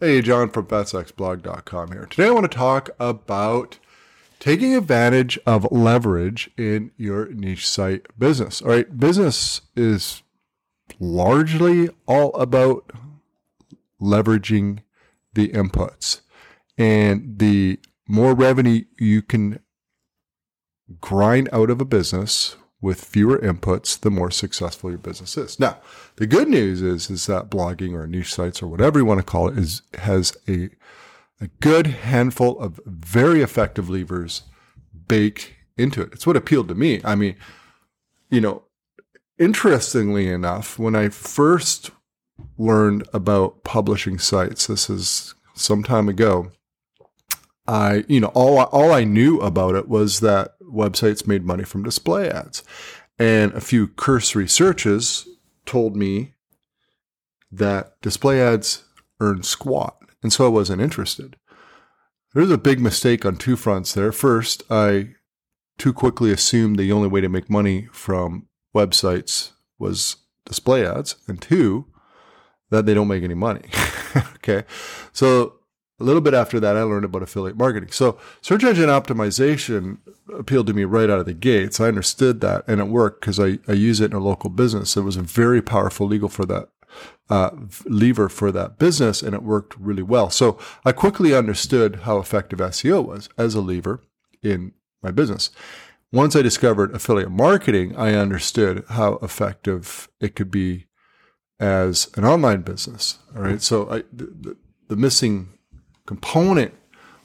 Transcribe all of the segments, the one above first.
Hey, John from FatStacksBlog.com here. Today I want to talk about taking advantage of leverage in your niche site business. All right, business is largely all about leveraging the inputs. And the more revenue you can grind out of a business with fewer inputs, the more successful your business is. Now, the good news is, is that blogging or niche sites or whatever you want to call it is, has a, a good handful of very effective levers baked into it. It's what appealed to me. I mean, you know, interestingly enough, when I first learned about publishing sites, this is some time ago, I, you know, all, all I knew about it was that websites made money from display ads. And a few cursory searches told me that display ads earn squat. And so I wasn't interested. There's a big mistake on two fronts there. First, I too quickly assumed the only way to make money from websites was display ads. And two, that they don't make any money. okay. So a little bit after that, I learned about affiliate marketing. So search engine optimization appealed to me right out of the gates. I understood that and it worked because I, I use it in a local business. It was a very powerful legal for that uh, lever for that business and it worked really well. So I quickly understood how effective SEO was as a lever in my business. Once I discovered affiliate marketing, I understood how effective it could be as an online business. All right. So I, the, the missing component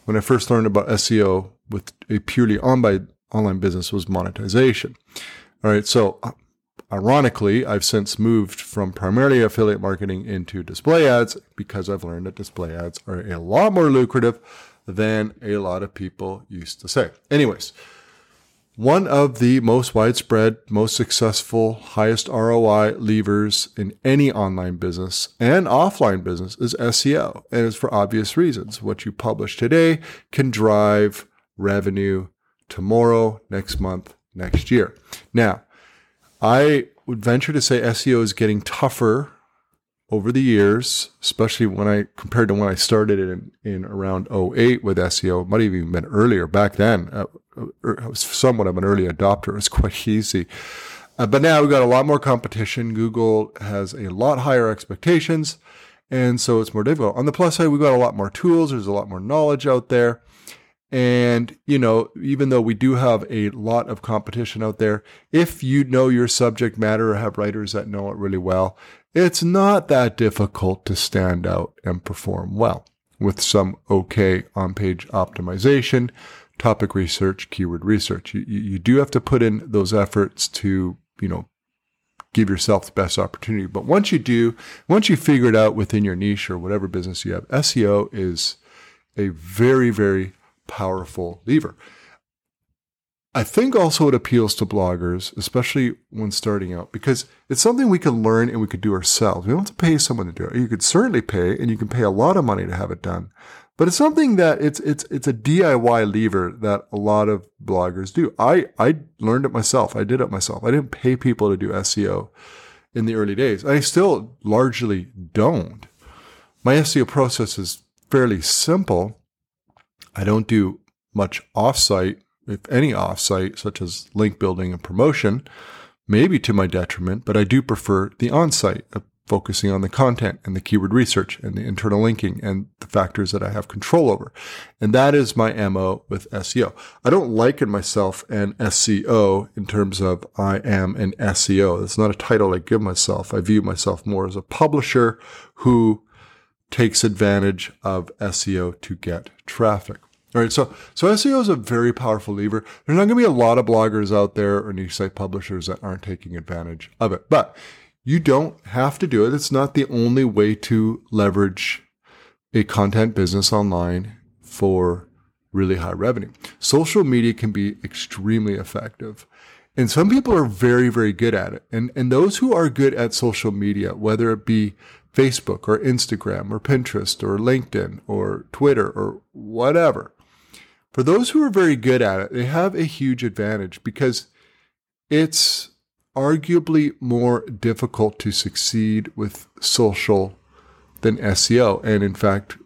when I first learned about SEO with a purely online online business was monetization. All right, so uh, ironically, I've since moved from primarily affiliate marketing into display ads because I've learned that display ads are a lot more lucrative than a lot of people used to say. Anyways, one of the most widespread, most successful, highest ROI levers in any online business and offline business is SEO. And it's for obvious reasons. What you publish today can drive revenue tomorrow, next month, next year. Now, I would venture to say SEO is getting tougher over the years, especially when I compared to when I started in, in around 08 with SEO, it might have even been earlier back then. Uh, uh, I was somewhat of an early adopter. It was quite easy. Uh, but now we've got a lot more competition. Google has a lot higher expectations. And so it's more difficult. On the plus side, we've got a lot more tools. There's a lot more knowledge out there. And, you know, even though we do have a lot of competition out there, if you know your subject matter or have writers that know it really well, it's not that difficult to stand out and perform well with some okay on page optimization, topic research, keyword research. You, you do have to put in those efforts to, you know, give yourself the best opportunity. But once you do, once you figure it out within your niche or whatever business you have, SEO is a very, very powerful lever. I think also it appeals to bloggers, especially when starting out, because it's something we can learn and we could do ourselves. We don't have to pay someone to do it. You could certainly pay, and you can pay a lot of money to have it done. But it's something that it's it's it's a DIY lever that a lot of bloggers do. I I learned it myself. I did it myself. I didn't pay people to do SEO in the early days. I still largely don't. My SEO process is fairly simple. I don't do much offsite if any offsite, such as link building and promotion, maybe to my detriment, but I do prefer the onsite, uh, focusing on the content and the keyword research and the internal linking and the factors that I have control over. And that is my MO with SEO. I don't liken myself an SEO in terms of I am an SEO. That's not a title I give myself. I view myself more as a publisher who takes advantage of SEO to get traffic. All right, so so SEO is a very powerful lever. There's not going to be a lot of bloggers out there or niche site publishers that aren't taking advantage of it, but you don't have to do it. It's not the only way to leverage a content business online for really high revenue. Social media can be extremely effective. And some people are very, very good at it. And, and those who are good at social media, whether it be Facebook or Instagram or Pinterest or LinkedIn or Twitter or whatever, for those who are very good at it, they have a huge advantage because it's arguably more difficult to succeed with social than SEO. And in fact,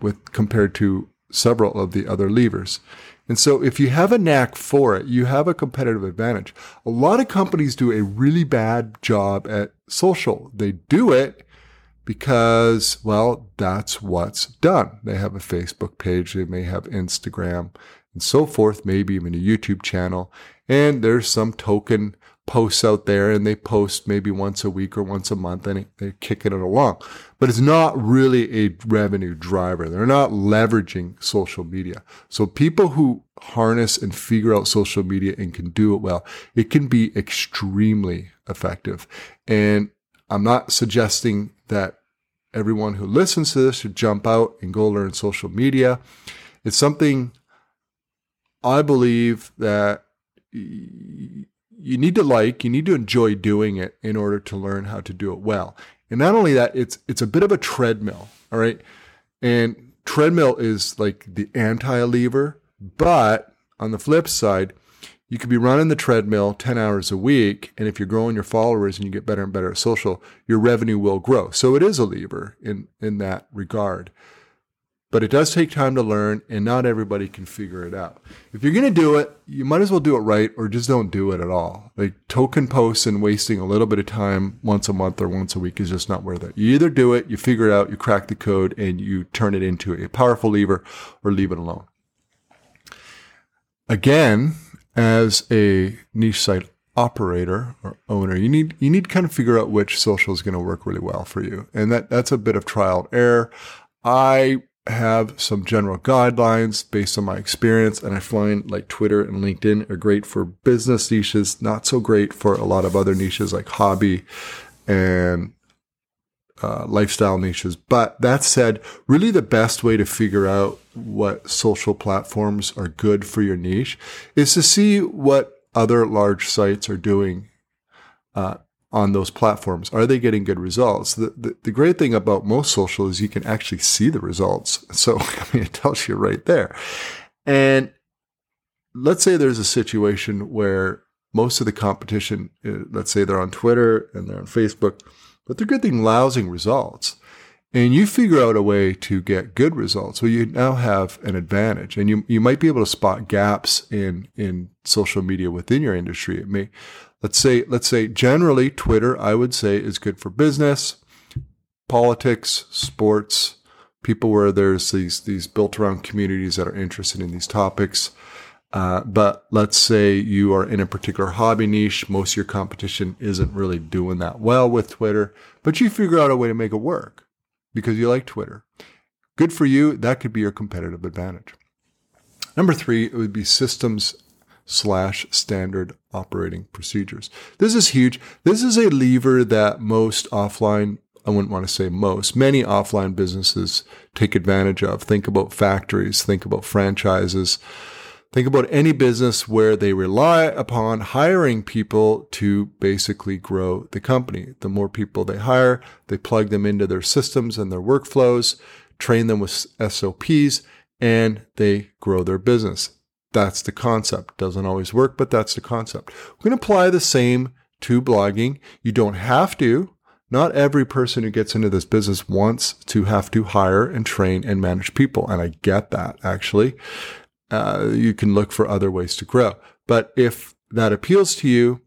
with compared to several of the other levers. And so if you have a knack for it, you have a competitive advantage. A lot of companies do a really bad job at social. They do it because, well, that's what's done. They have a Facebook page, they may have Instagram and so forth, maybe even a YouTube channel. And there's some token posts out there and they post maybe once a week or once a month and they're kicking it along. But it's not really a revenue driver. They're not leveraging social media. So people who harness and figure out social media and can do it well, it can be extremely effective. And I'm not suggesting that everyone who listens to this should jump out and go learn social media. It's something I believe that you need to like, you need to enjoy doing it in order to learn how to do it well. And not only that, it's it's a bit of a treadmill, all right? And treadmill is like the anti-lever, but on the flip side, you could be running the treadmill 10 hours a week. And if you're growing your followers and you get better and better at social, your revenue will grow. So it is a lever in, in that regard. But it does take time to learn, and not everybody can figure it out. If you're going to do it, you might as well do it right or just don't do it at all. Like token posts and wasting a little bit of time once a month or once a week is just not worth it. You either do it, you figure it out, you crack the code, and you turn it into a powerful lever or leave it alone. Again, as a niche site operator or owner, you need you need to kind of figure out which social is going to work really well for you, and that that's a bit of trial and error. I have some general guidelines based on my experience, and I find like Twitter and LinkedIn are great for business niches, not so great for a lot of other niches like hobby and uh, lifestyle niches. But that said, really the best way to figure out what social platforms are good for your niche is to see what other large sites are doing uh, on those platforms? Are they getting good results? The, the, the, great thing about most social is you can actually see the results. So, I mean, it tells you right there. And let's say there's a situation where most of the competition, uh, let's say they're on Twitter and they're on Facebook, but they're getting lousy results. And you figure out a way to get good results. Well, you now have an advantage and you, you might be able to spot gaps in, in social media within your industry. It may, let's say, let's say generally Twitter, I would say is good for business, politics, sports, people where there's these, these built around communities that are interested in these topics. Uh, but let's say you are in a particular hobby niche. Most of your competition isn't really doing that well with Twitter, but you figure out a way to make it work because you like Twitter. Good for you. That could be your competitive advantage. Number three, it would be systems slash standard operating procedures. This is huge. This is a lever that most offline, I wouldn't want to say most, many offline businesses take advantage of. Think about factories, think about franchises, think about any business where they rely upon hiring people to basically grow the company. The more people they hire, they plug them into their systems and their workflows, train them with SOPs, and they grow their business. That's the concept. Doesn't always work, but that's the concept. We're going to apply the same to blogging. You don't have to. Not every person who gets into this business wants to have to hire and train and manage people. And I get that actually. Uh, you can look for other ways to grow. But if that appeals to you,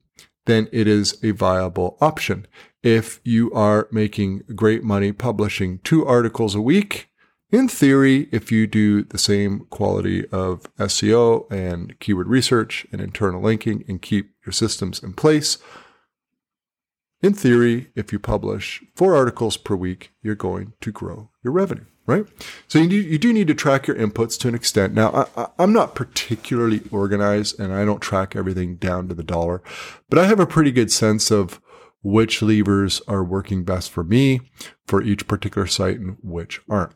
then it is a viable option. If you are making great money publishing two articles a week, in theory, if you do the same quality of SEO and keyword research and internal linking and keep your systems in place, in theory, if you publish four articles per week, you're going to grow your revenue, right? So you, do, you do need to track your inputs to an extent. Now, I, I'm not particularly organized and I don't track everything down to the dollar, but I have a pretty good sense of which levers are working best for me for each particular site and which aren't.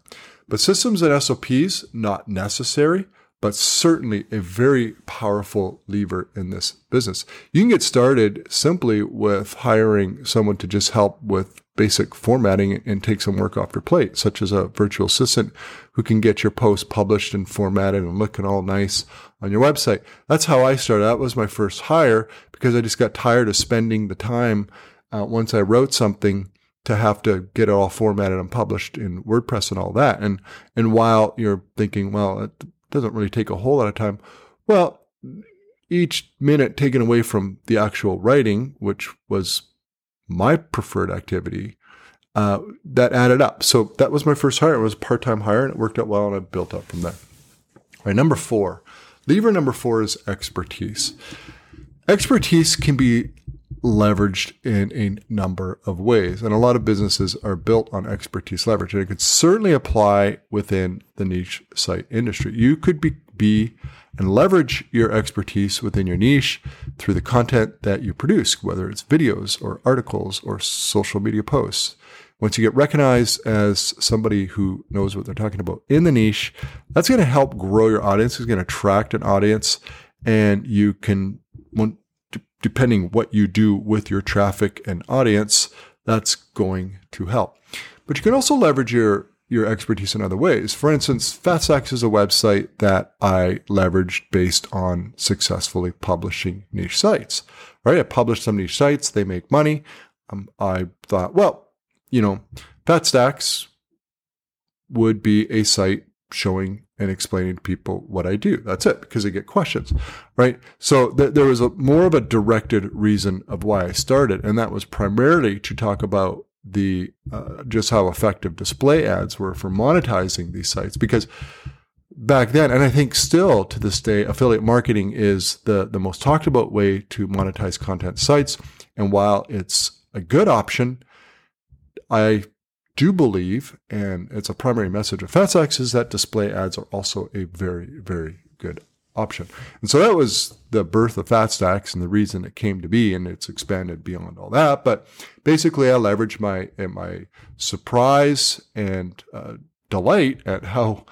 But systems and SOPs, not necessary, but certainly a very powerful lever in this business. You can get started simply with hiring someone to just help with basic formatting and take some work off your plate, such as a virtual assistant who can get your post published and formatted and looking all nice on your website. That's how I started. That was my first hire because I just got tired of spending the time uh, once I wrote something to have to get it all formatted and published in WordPress and all that. And and while you're thinking, well, doesn't really take a whole lot of time, well, each minute taken away from the actual writing, which was my preferred activity, uh, that added up. So that was my first hire. It was part time hire, and it worked out well, and I built up from there. All right, number four, lever number four is expertise. Expertise can be leveraged in a number of ways, and a lot of businesses are built on expertise leverage, and it could certainly apply within the niche site industry. You could be, be and leverage your expertise within your niche through the content that you produce, whether it's videos or articles or social media posts once you get recognized as somebody who knows what they're talking about in the niche, that's going to help grow your audience. It's going to attract an audience, and you can, depending what you do with your traffic and audience, that's going to help. But you can also leverage your your expertise in other ways. For instance, FatStacks is a website that I leveraged based on successfully publishing niche sites. Right? I published some niche sites; they make money. Um, I thought, well, you know, FatStacks would be a site showing and explaining to people what I do. That's it, because I get questions, right? So th- there was a more of a directed reason of why I started, and that was primarily to talk about the uh, just how effective display ads were for monetizing these sites. Because back then, and I think still to this day, affiliate marketing is the the most talked about way to monetize content sites. And while it's a good option, I do believe, and it's a primary message of FatStacks, is that display ads are also a very, very good option. And so that was the birth of FatStacks and the reason it came to be, and it's expanded beyond all that. But basically, I leveraged my my surprise and uh, delight at how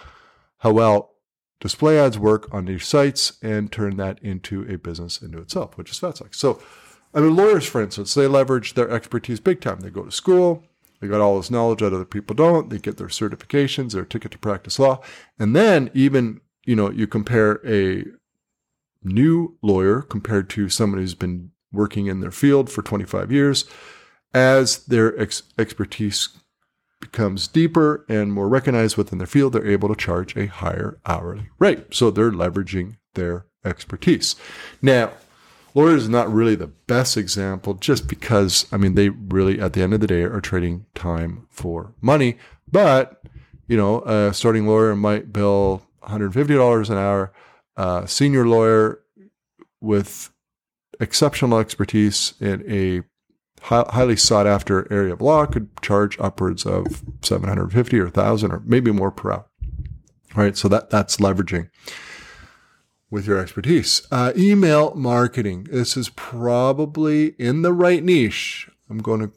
how well display ads work on these sites and turn that into a business into itself, which is FatStacks. So, I mean, lawyers, for instance, they leverage their expertise big time. They go to school, they got all this knowledge that other people don't. They get their certifications, their ticket to practice law. And then even, you know, you compare a new lawyer compared to somebody who's been working in their field for 25 years. As their ex- expertise becomes deeper and more recognized within their field, they're able to charge a higher hourly rate. So they're leveraging their expertise. Now, Lawyers is not really the best example just because, I mean, they really, at the end of the day, are trading time for money. But, you know, a starting lawyer might bill $150 an hour. A senior lawyer with exceptional expertise in a highly sought after area of law could charge upwards of 750 or 1000 or maybe more per hour. All right. So that, that's leveraging with your expertise. Uh, email marketing. This is probably in the right niche. I'm going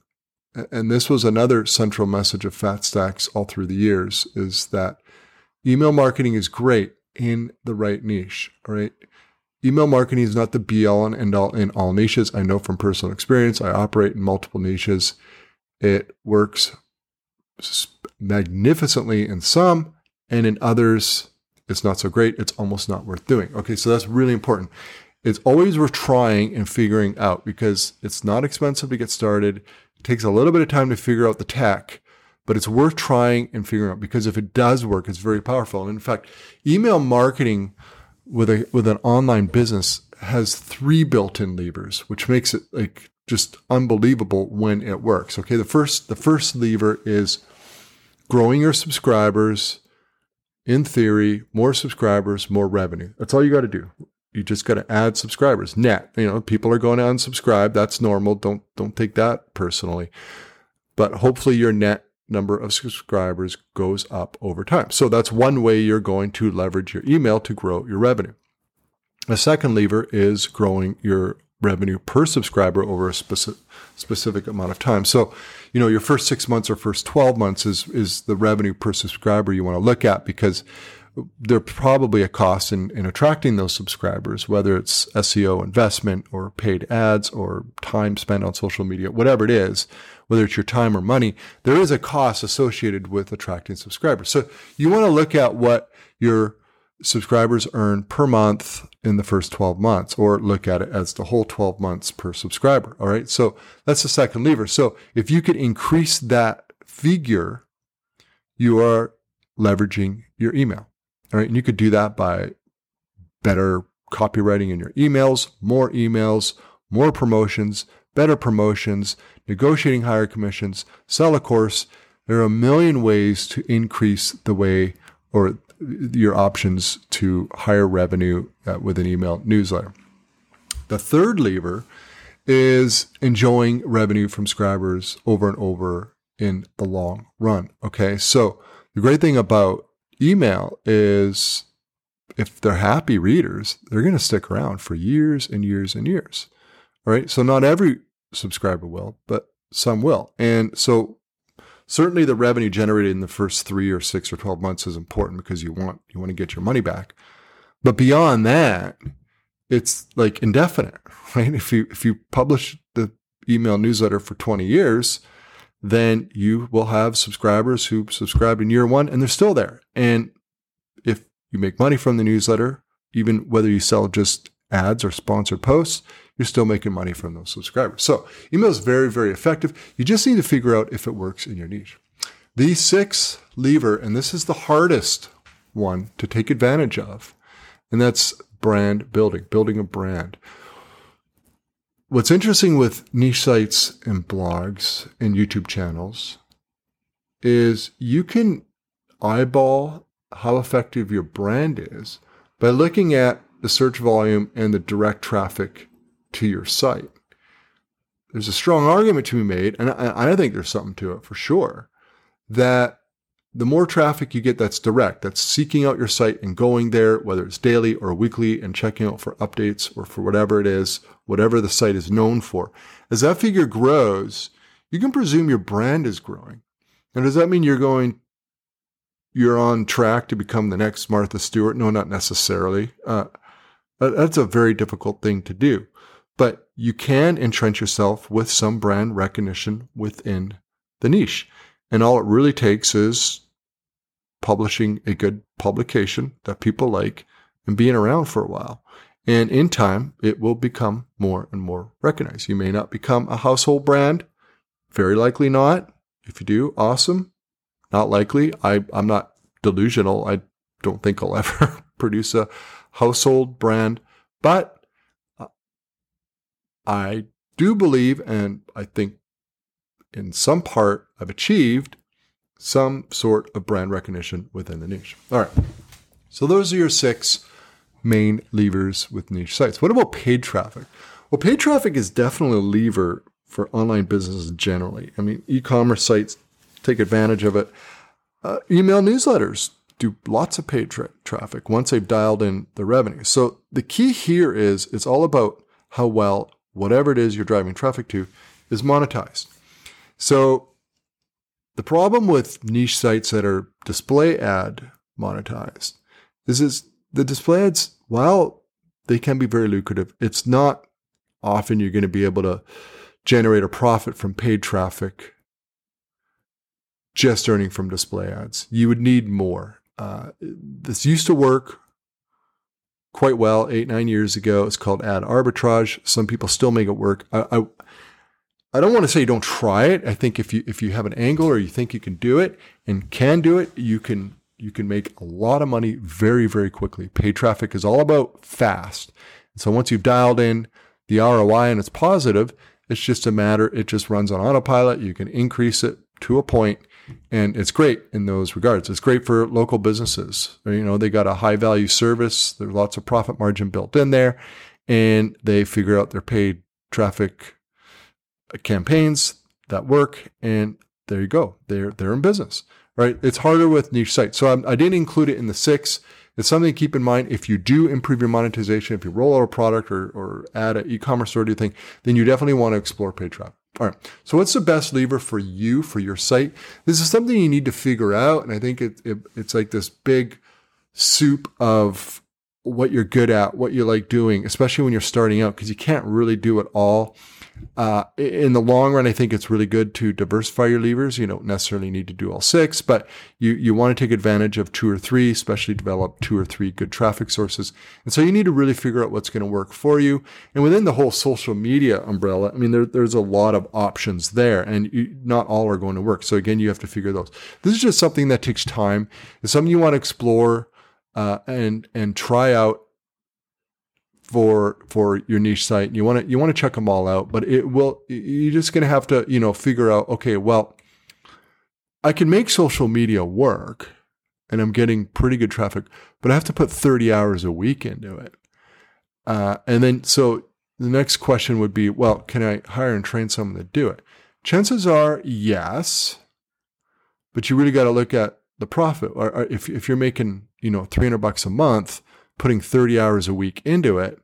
to, and this was another central message of FatStacks all through the years is that email marketing is great in the right niche. All right. Email marketing is not the be all and end all in all niches. I know from personal experience. I operate in multiple niches. It works magnificently in some, and in others, it's not so great. It's almost not worth doing. Okay, so that's really important. It's always worth trying and figuring out because it's not expensive to get started. It takes a little bit of time to figure out the tech, but it's worth trying and figuring out because if it does work, it's very powerful. And in fact, email marketing with a with an online business has three built-in levers, which makes it like just unbelievable when it works. Okay, the first the first lever is growing your subscribers in theory, more subscribers, more revenue. That's all you got to do. You just got to add subscribers. Net, you know, people are going to unsubscribe. That's normal. Don't don't take that personally. But hopefully your net number of subscribers goes up over time. So that's one way you're going to leverage your email to grow your revenue. A second lever is growing your revenue per subscriber over a specific specific amount of time. So, you know, your first six months or first 12 months is, is the revenue per subscriber you want to look at because there's probably a cost in, in attracting those subscribers, whether it's SEO investment or paid ads or time spent on social media, whatever it is, whether it's your time or money, there is a cost associated with attracting subscribers. So you want to look at what your subscribers earn per month in the first 12 months, or look at it as the whole 12 months per subscriber. All right. So that's the second lever. So if you could increase that figure, you are leveraging your email. All right. And you could do that by better copywriting in your emails, more emails, more promotions, better promotions, negotiating higher commissions, sell a course. There are a million ways to increase the way or your options to higher revenue uh, with an email newsletter. The third lever is enjoying revenue from subscribers over and over in the long run. Okay. So the great thing about email is if they're happy readers, they're going to stick around for years and years and years. All right. So not every subscriber will, but some will. And so certainly the revenue generated in the first three or six or 12 months is important because you want, you want to get your money back. But beyond that, it's like indefinite, right? If you, if you publish the email newsletter for 20 years, then you will have subscribers who subscribed in year one and they're still there. And if you make money from the newsletter, even whether you sell just ads or sponsored posts, you're still making money from those subscribers. So email is very, very effective. You just need to figure out if it works in your niche. The sixth lever, and this is the hardest one to take advantage of, and that's brand building, building a brand. What's interesting with niche sites and blogs and YouTube channels is you can eyeball how effective your brand is by looking at the search volume and the direct traffic to your site. There's a strong argument to be made, and I, I think there's something to it for sure, that the more traffic you get that's direct, that's seeking out your site and going there, whether it's daily or weekly and checking out for updates or for whatever it is, whatever the site is known for. As that figure grows, you can presume your brand is growing. Now, does that mean you're going, you're on track to become the next Martha Stewart? No, not necessarily. Uh, that's a very difficult thing to do. But you can entrench yourself with some brand recognition within the niche. And all it really takes is publishing a good publication that people like and being around for a while. And in time, it will become more and more recognized. You may not become a household brand. Very likely not. If you do, awesome. Not likely. I, I'm not delusional. I don't think I'll ever produce a household brand, but uh, I do believe, and I think in some part I've achieved some sort of brand recognition within the niche. All right. So those are your six main levers with niche sites. What about paid traffic? Well, paid traffic is definitely a lever for online businesses generally. I mean, e-commerce sites take advantage of it. Uh, email newsletters do lots of paid tra- traffic once they've dialed in the revenue. So the key here is it's all about how well whatever it is you're driving traffic to is monetized. So the problem with niche sites that are display ad monetized is, is the display ads, while they can be very lucrative, it's not often you're going to be able to generate a profit from paid traffic just earning from display ads. You would need more. Uh, this used to work quite well eight, nine years ago. It's called ad arbitrage. Some people still make it work. I, I, I don't want to say don't try it. I think if you if you have an angle or you think you can do it and can do it, you can you can make a lot of money very very quickly. Paid traffic is all about fast. And so once you've dialed in the ROI and it's positive, it's just a matter it just runs on autopilot. You can increase it to a point and it's great in those regards. It's great for local businesses. You know, they got a high value service. There's lots of profit margin built in there, and they figure out their paid traffic campaigns that work, and there you go. They're they're in business, right? It's harder with niche sites, so I'm, I did not include it in the six. It's something to keep in mind. If you do improve your monetization, if you roll out a product or, or add an e-commerce store to your thing, then you definitely want to explore paid traffic. All right. So what's the best lever for you for your site? This is something you need to figure out, and I think it, it, it's like this big soup of what you're good at, what you like doing, especially when you're starting out, because you can't really do it all. Uh, in the long run, I think it's really good to diversify your levers. You don't necessarily need to do all six, but you, you want to take advantage of two or three, especially develop two or three good traffic sources. And so you need to really figure out what's going to work for you. And within the whole social media umbrella, I mean, there, there's a lot of options there and you, not all are going to work. So again, you have to figure those. This is just something that takes time. It's something you want to explore uh, and, and try out for for your niche site. You want to you want to check them all out, but it will you're just going to have to, you know, figure out okay, well, I can make social media work and I'm getting pretty good traffic, but I have to put 30 hours a week into it. Uh, and then so the next question would be, well, can I hire and train someone to do it? Chances are yes, but you really got to look at the profit. Or, or if if you're making, you know, 300 bucks a month, putting 30 hours a week into it,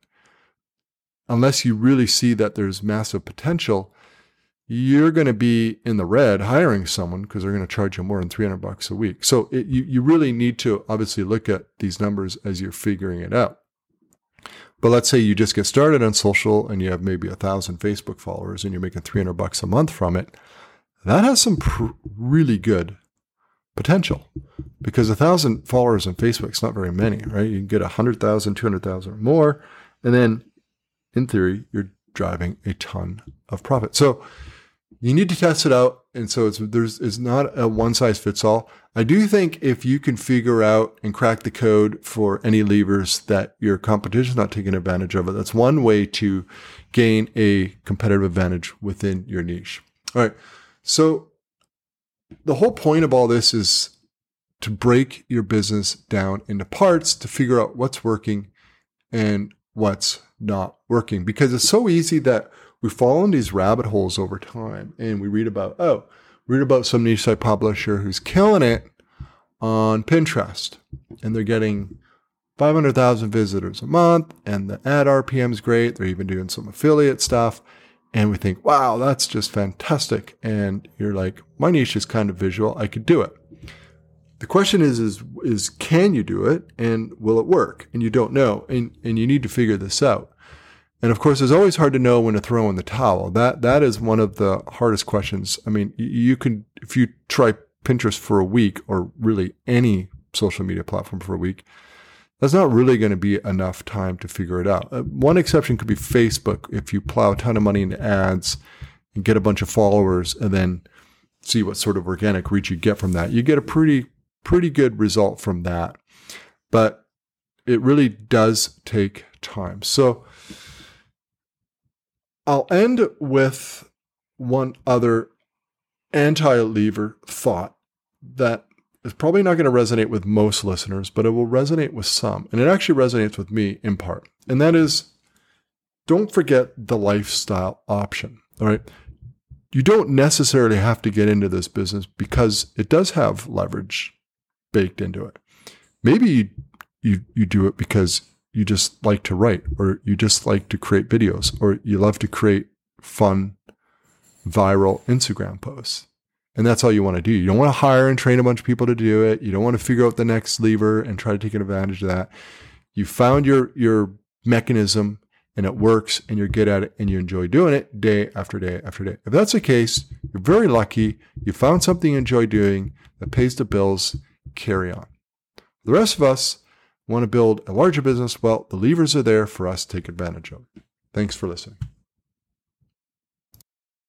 unless you really see that there's massive potential, you're going to be in the red hiring someone because they're going to charge you more than 300 bucks a week. So it, you, you really need to obviously look at these numbers as you're figuring it out. But let's say you just get started on social and you have maybe a thousand Facebook followers and you're making 300 bucks a month from it. That has some pr- really good potential because a thousand followers on Facebook is not very many, right? You can get a hundred thousand, two hundred thousand or more. And then in theory, you're driving a ton of profit. So you need to test it out. And so it's, there's, it's not a one size fits all. I do think if you can figure out and crack the code for any levers that your competition's not taking advantage of it, that's one way to gain a competitive advantage within your niche. All right. So the whole point of all this is to break your business down into parts to figure out what's working and what's not working because it's so easy that we fall in these rabbit holes over time and we read about, oh, read about some niche site publisher who's killing it on Pinterest and they're getting 500,000 visitors a month and the ad RPM is great. They're even doing some affiliate stuff. And we think, wow, that's just fantastic. And you're like, my niche is kind of visual. I could do it. The question is, is, is can you do it and will it work? And you don't know. And, and you need to figure this out. And of course, it's always hard to know when to throw in the towel. That that is one of the hardest questions. I mean, you can if you try Pinterest for a week or really any social media platform for a week, that's not really going to be enough time to figure it out. Uh, one exception could be Facebook. If you plow a ton of money into ads and get a bunch of followers and then see what sort of organic reach you get from that, you get a pretty pretty good result from that. But it really does take time. So I'll end with one other anti lever thought that is probably not going to resonate with most listeners, but it will resonate with some. And it actually resonates with me in part. And that is don't forget the lifestyle option. All right. You don't necessarily have to get into this business because it does have leverage baked into it. Maybe you, you, you do it because you just like to write or you just like to create videos or you love to create fun viral Instagram posts. And that's all you want to do. You don't want to hire and train a bunch of people to do it. You don't want to figure out the next lever and try to take advantage of that. You found your your mechanism and it works and you're good at it and you enjoy doing it day after day after day. If that's the case, you're very lucky. You found something you enjoy doing that pays the bills. Carry on. The rest of us, Want to build a larger business? Well, the levers are there for us to take advantage of. Thanks for listening.